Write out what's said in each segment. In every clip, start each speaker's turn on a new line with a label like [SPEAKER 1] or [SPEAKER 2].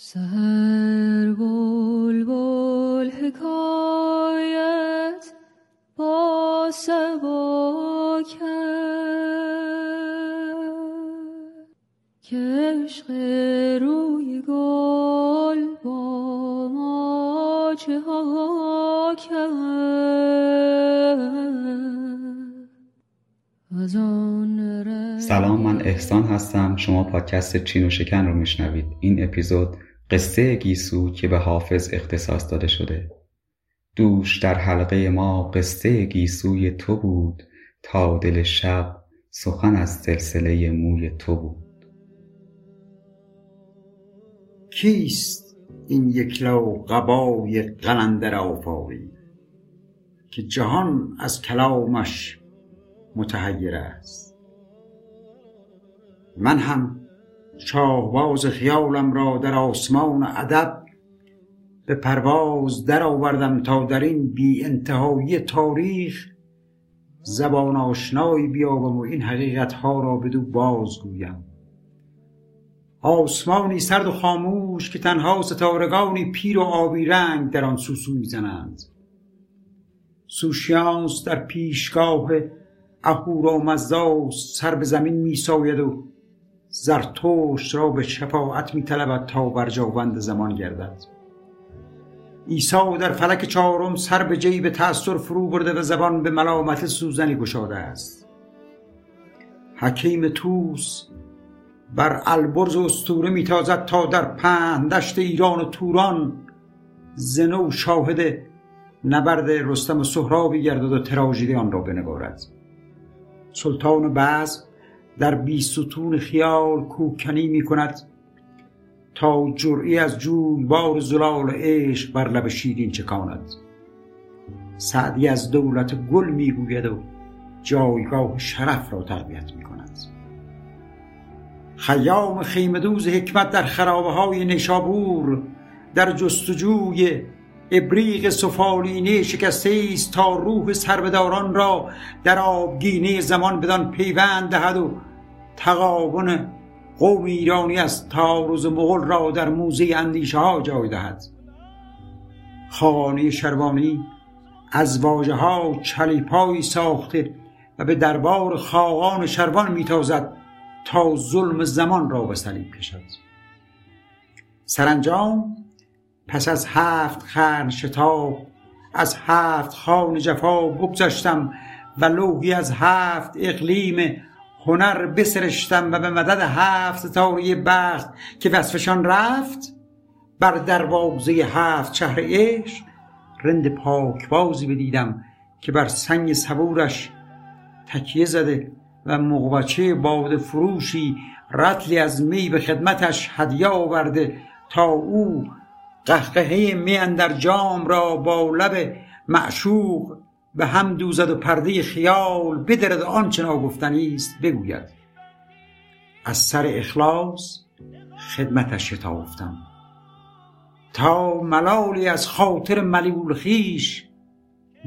[SPEAKER 1] سهر بول بول حکایت با سبا کرد روی گل با ما چه ها
[SPEAKER 2] سلام من احسان هستم. شما پادکست چین و شکن رو میشنوید. این اپیزود قصه گیسو که به حافظ اختصاص داده شده. دوش در حلقه ما قصه گیسوی تو بود تا دل شب سخن از سلسله موی تو بود.
[SPEAKER 3] کیست این یک لو قبای قلندر آفاقی که جهان از کلامش متحیر است؟ من هم شاهباز خیالم را در آسمان ادب به پرواز درآوردم تا در این بی انتهایی تاریخ زبان آشنایی بیابم و این حقیقت ها را بدو بازگویم. آسمانی سرد و خاموش که تنها ستارگانی پیر و آبی رنگ در آن سوسو می‌زنند. سوشیانس در پیشگاه اهورا و مزداس سر به زمین میساید و زرتشت را به شفاعت میطلبد تا برجاوند زمان گردد. عیسی در فلک چهارم سر به جیب تأثیر فرو برده و زبان به ملامت سوزنی گشاده است. حکیم توس بر البرز و استوره میتازد تا در پهندشت ایران و توران زنو شاهد نبرد رستم و سهرابی گردد و تراژدی آن را بنگارد. سلطان بعض در بی ستون خیال کوکنی می کند تا جرعی از بار زلال عشق بر لب شیرین چکاند. سعدی از دولت گل می‌گوید و جایگاه شرف را تربیت می کند خیام خیمدوز حکمت در خرابه های نشابور در جستجوی ابریق سفالینه شکسته است تا روح سربداران را در آبگینه زمان بدان پیوند دهد و تقابن قوم ایرانی از تاروز مغل را در موزه اندیشه ها جای دهد. خانه شروانی از واجه ها چلیپایی ساخته و به دربار خاقان شروان میتازد تا ظلم زمان را به صلیب کشد. سرانجام پس از هفت خرن شتاب از هفت خان جفا بگذشتم و لوحی از هفت اقلیم هنر بسرشتم و به مدد هفت ستاره بخت که وصفشان رفت بر دروازه هفت شهر عشق رند پاکبازی بدیدم که بر سنگ صبورش تکیه زده و مقبچه باد فروشی رتلی از می به خدمتش هدیه آورده تا او قهقهه می در جام را با لب معشوق به هم دوزد و پرده خیال بدرد آنچه ناگفتنی است بگوید. از سر اخلاص خدمتش شتافتم. تا ملالی از خاطر ملیول خیش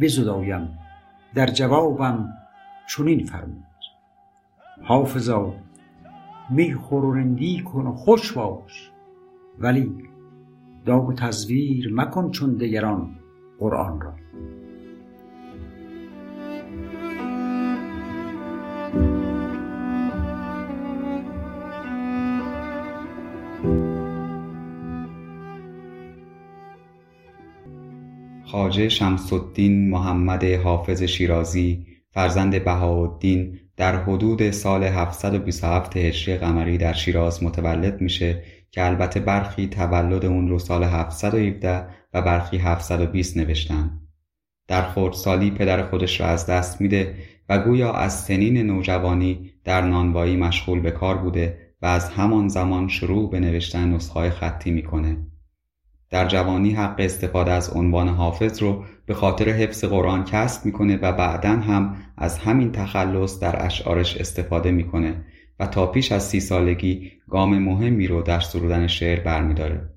[SPEAKER 3] بزدایم در جوابم چنین فرمود. حافظا میخور و کن و خوش باش ولی داغ تزویر مکن چون دگران قرآن را.
[SPEAKER 2] خواجه شمس محمد حافظ شیرازی فرزند بهاءالدین در حدود سال 727 هجری قمری در شیراز متولد میشه که البته برخی تولد اون رو سال 717 و برخی 720 نوشتن. در سالی پدر خودش را از دست میده و گویا از سنین نوجوانی در نانوایی مشغول به کار بوده و از همان زمان شروع به نوشتن نسخه خطی می‌کنه. در جوانی حق استفاده از عنوان حافظ رو به خاطر حفظ قرآن کسب می‌کنه و بعدا هم از همین تخلص در اشعارش استفاده می‌کنه و تا پیش از سی سالگی گام مهمی رو در سرودن شعر برمیداره.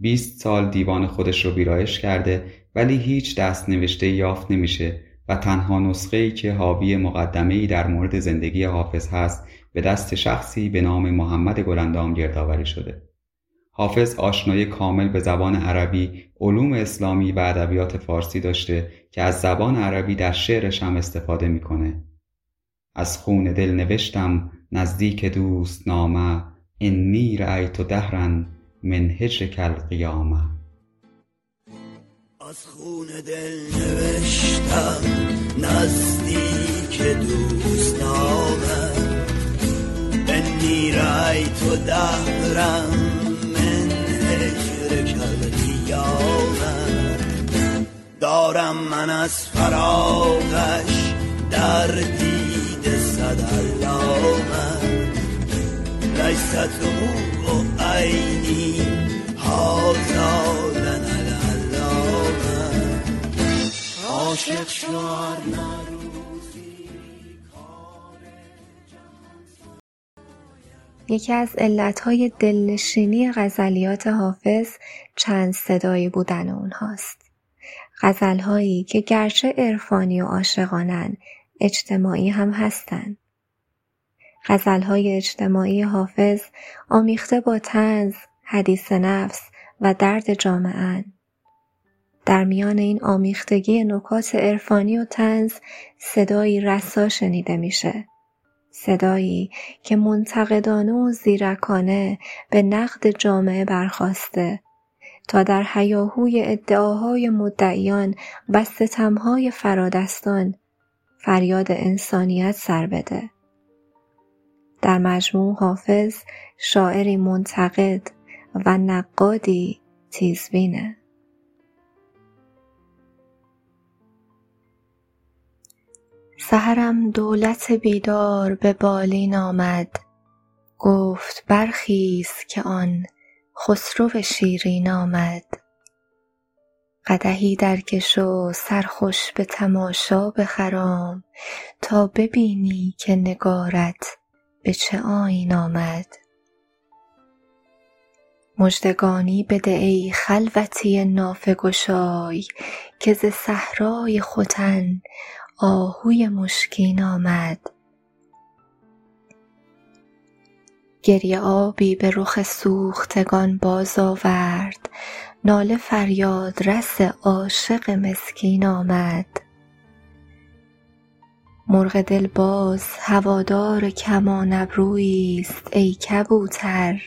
[SPEAKER 2] 20 سال دیوان خودش رو ویرایش کرده ولی هیچ دست نوشته یافت نمیشه و تنها نسخه ای که حاوی مقدمه ای در مورد زندگی حافظ هست به دست شخصی به نام محمد گلندام گردآوری شده. حافظ آشنایی کامل به زبان عربی، علوم اسلامی و ادبیات فارسی داشته که از زبان عربی در شعرش هم استفاده می‌کنه. از خون دل نوشتم نزدیک دوست نامه انی رأیت دهرا من کل قیامه
[SPEAKER 4] از خون دل نوشتم نزدیک دوست نامه انی رأیت دهرا دارم من از فراغش دردی
[SPEAKER 5] یکی از علتهای دلنشینی غزلیات حافظ چند صدایی بودن اونهاست. غزلهایی که گرچه عرفانی و عاشقانن اجتماعی هم هستند. غزلهای اجتماعی حافظ آمیخته با تنز، حدیث نفس و درد جامعه در میان این آمیختگی نکات عرفانی و تنز صدایی رسا شنیده میشه. صدایی که منتقدانه و زیرکانه به نقد جامعه برخواسته تا در حیاهوی ادعاهای مدعیان و ستمهای فرادستان فریاد انسانیت سر بده. در مجموع حافظ شاعری منتقد و نقادی تیزبینه سهرم دولت بیدار به بالین آمد گفت برخیز که آن خسرو شیرین آمد. قدحی درکش و سرخوش به تماشا بخرام تا ببینی که نگارت به چه آیین آمد. مژدگانی بده ای خلوتی نافه گشای که ز صحرای ختن آهوی مشکین آمد. گریه آبی به رخ سوختگان باز آورد. ناله فریاد رس عاشق مسکین آمد. مرغ دلباز هوادار کمان ابروییست ای کبوتر.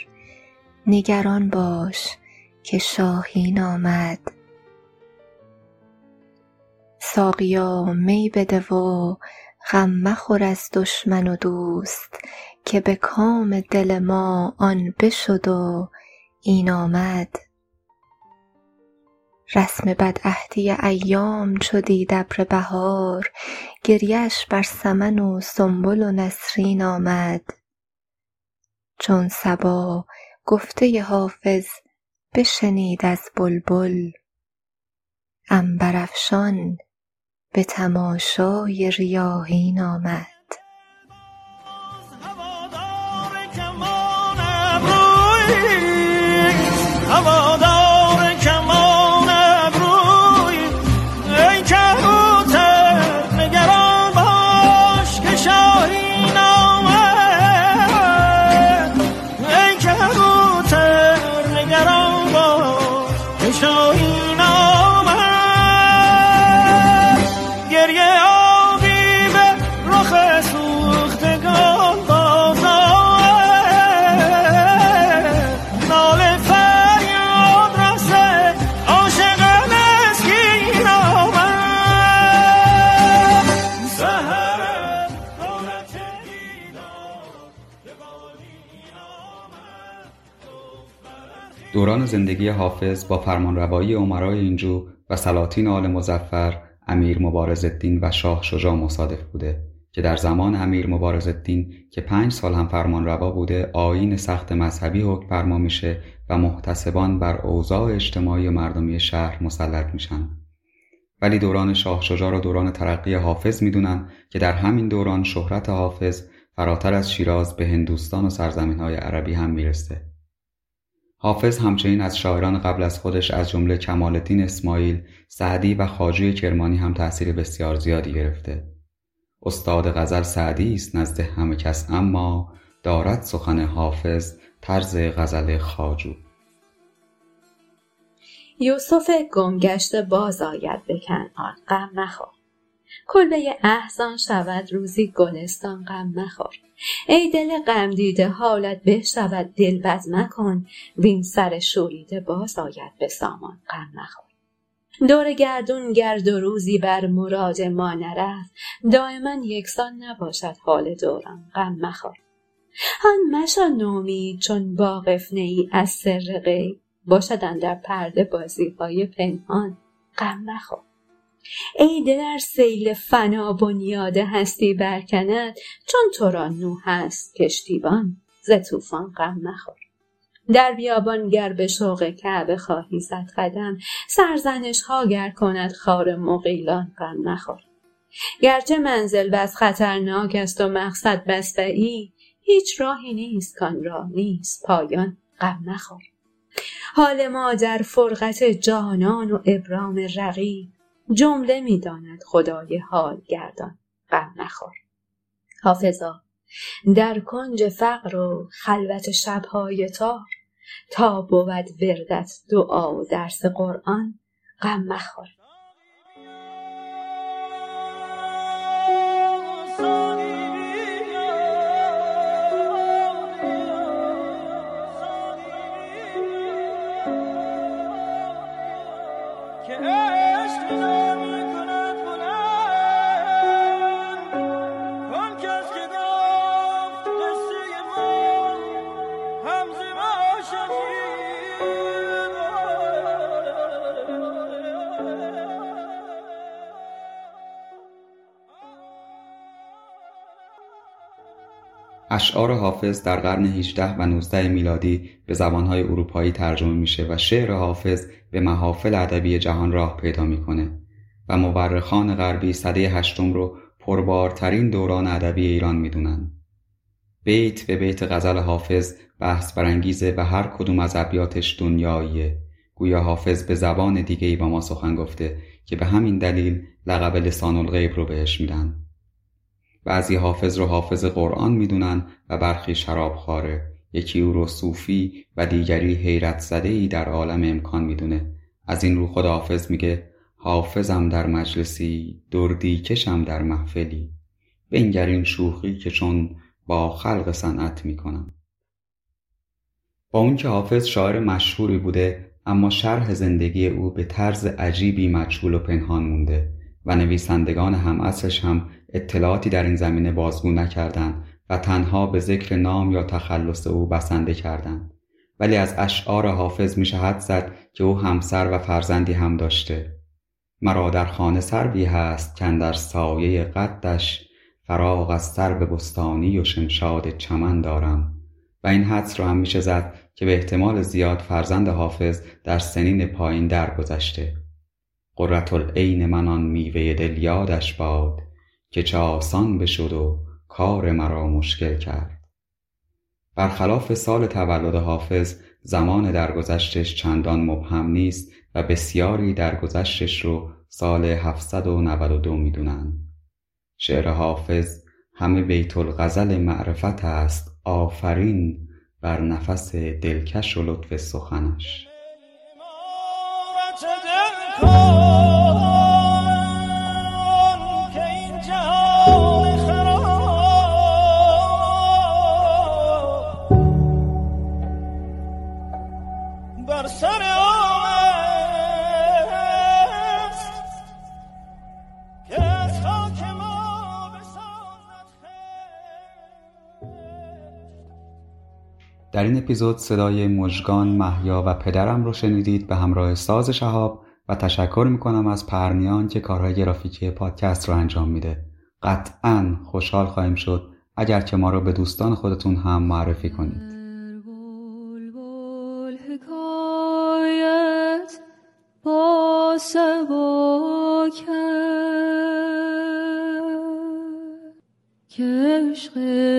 [SPEAKER 5] نگران باش که شاهین آمد. ساقیا می بده و غم مخور از دشمن و دوست. که به کام دل ما آن بشد و این آمد. رسم بدعهدی ایام چو دید ابر بهار گریهاش بر سمن و سنبل و نسرین آمد. چون صبا گفته حافظ بشنید از بلبل عنبرافشان به تماشای ریاحین آمد.
[SPEAKER 2] دوران زندگی حافظ با فرمانروایی عمرای اینجو و سلاطین آل مزفر امیر مبارزالدین و شاه شجاع مصادف بوده که در زمان امیر مبارزالدین که پنج سال هم فرمانروا بوده آیین سخت مذهبی حکم فرما میشه و محتسبان بر اوضاع اجتماعی و مردمی شهر مسلط میشن. ولی دوران شاه شجاع را دوران ترقی حافظ می‌دونن که در همین دوران شهرت حافظ فراتر از شیراز به هندوستان و سرزمین های عربی هم می‌رسه. حافظ همچنین از شاعران قبل از خودش از جمله کمالدین اسماعیل، سعدی و خواجه کرمانی هم تأثیر بسیار زیادی گرفته. استاد غزل سعدی است نزد همه کس اما دارد سخن حافظ طرز غزل خاجو
[SPEAKER 6] یوسف گمگشته باز آید به کنعان غم مخور کلبه احزان شود روزی گلستان غم مخور ای دل غم دیده حالت بشود دل بد مکن. وین سر شوریده باز آید به سامان غم مخور. دور گردون گرد و روزی بر مراد ما نرفت. دائما یکسان نباشد حال دوران غم مخور. آن مشو نومید چون واقف ای از سر غیب. باشد در پرده بازی های پنهان غم مخور. ای دل ار سیل فنا بنیاد هستی برکند چون تو را نوح است کشتیبان. ز طوفان غم مخور. در بیابان گر به شوق کعبه خواهی زد قدم سرزنش ها گر کند خار مغیلان غم مخور. گرچه منزل بس خطرناک است و مقصد بس بعید هیچ راهی نیست کان راه نیست پایان غم مخور. حال ما در فرقت جانان و ابرام رقیب جمله می‌داند خدای حال گردان غم نخور. حافظا در کنج فقر و خلوت شبهای تار تا بود وردت دعا و درس قرآن غم مخور.
[SPEAKER 2] اشعار حافظ در قرن 18 و 19 میلادی به زبانهای اروپایی ترجمه میشه و شعر حافظ به محافل ادبی جهان راه پیدا می‌کنه و مورخان غربی سده هشتم رو پربارترین دوران ادبی ایران می‌دونن. بیت به بیت غزل حافظ بحث برانگیزه و هر کدوم از ابیاتش دنیاییه. گویا حافظ به زبان دیگه ای با ما سخن گفته که به همین دلیل لقب لسان الغیب رو بهش میدن. بعضی حافظ رو حافظ قرآن می‌دونن و برخی شراب خاره یکی او رو صوفی و دیگری حیرت زده ای در عالم امکان می‌دونه. از این رو خود حافظ میگه حافظم در مجلسی دردی کشم در محفلی. بنگر این شوخی که چون با خلق صنعت می‌کنم. با اون که حافظ شاعر مشهوری بوده اما شرح زندگی او به طرز عجیبی مجهول و پنهان مونده و نویسندگان هم اصلش هم اطلاعاتی در این زمینه بازگو نکردند و تنها به ذکر نام یا تخلص او بسنده کردند. ولی از اشعار حافظ میشه حد زد که او همسر و فرزندی هم داشته. مرا در خانه سروی هست که در سایه قدش فراغ از سر به بستانی و شمشاد چمن دارم. و این حدس رو هم میشه زد که به احتمال زیاد فرزند حافظ در سنین پایین درگذشته. قرة العین من آن میوه دل یادش باد. که چه آسان بشد و کار مرا مشکل کرد. برخلاف سال تولد حافظ زمان درگذشتش چندان مبهم نیست و بسیاری درگذشتش رو سال 792 می‌دونن شعر حافظ همه بیت الغزل معرفت است آفرین بر نفس دلکش و لطف سخنش. در این اپیزود صدای مژگان محیا و پدرم رو شنیدید به همراه ساز شهاب و تشکر می‌کنم از پرنیان که کارهای گرافیکی پادکست رو انجام میده. قطعا خوشحال خواهیم شد. اگر که ما رو به دوستان خودتون هم معرفی کنید. روی